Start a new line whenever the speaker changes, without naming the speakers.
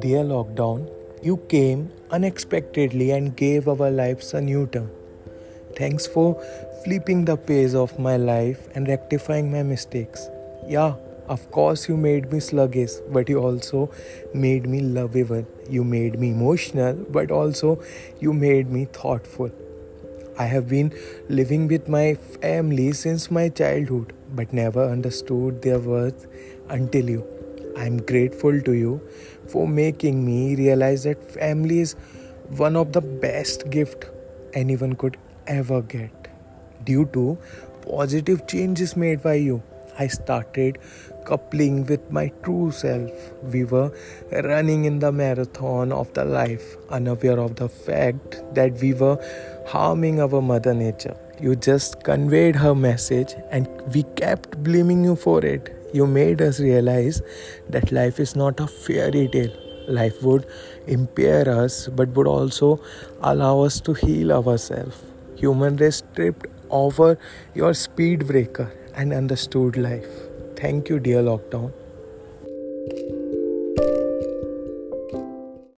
Dear lockdown, you came unexpectedly and gave our lives a new turn. Thanks for flipping the pace of my life and rectifying my mistakes. Yeah, of course, you made me sluggish, but you also made me lovable. You made me emotional, but also you made me thoughtful. I have been living with my family since my childhood, but never understood their worth until you. I am grateful to you for making me realize that family is one of the best gift anyone could ever get. Due to positive changes made by you, I started coupling with my true self. We were running in the marathon of the life, unaware of the fact that we were harming our mother nature. You just conveyed her message and we kept blaming you for it. You made us realize that life is not a fairy tale. Life would impair us but would also allow us to heal ourselves. Human race tripped over your speed breaker and understood life. Thank you, dear lockdown.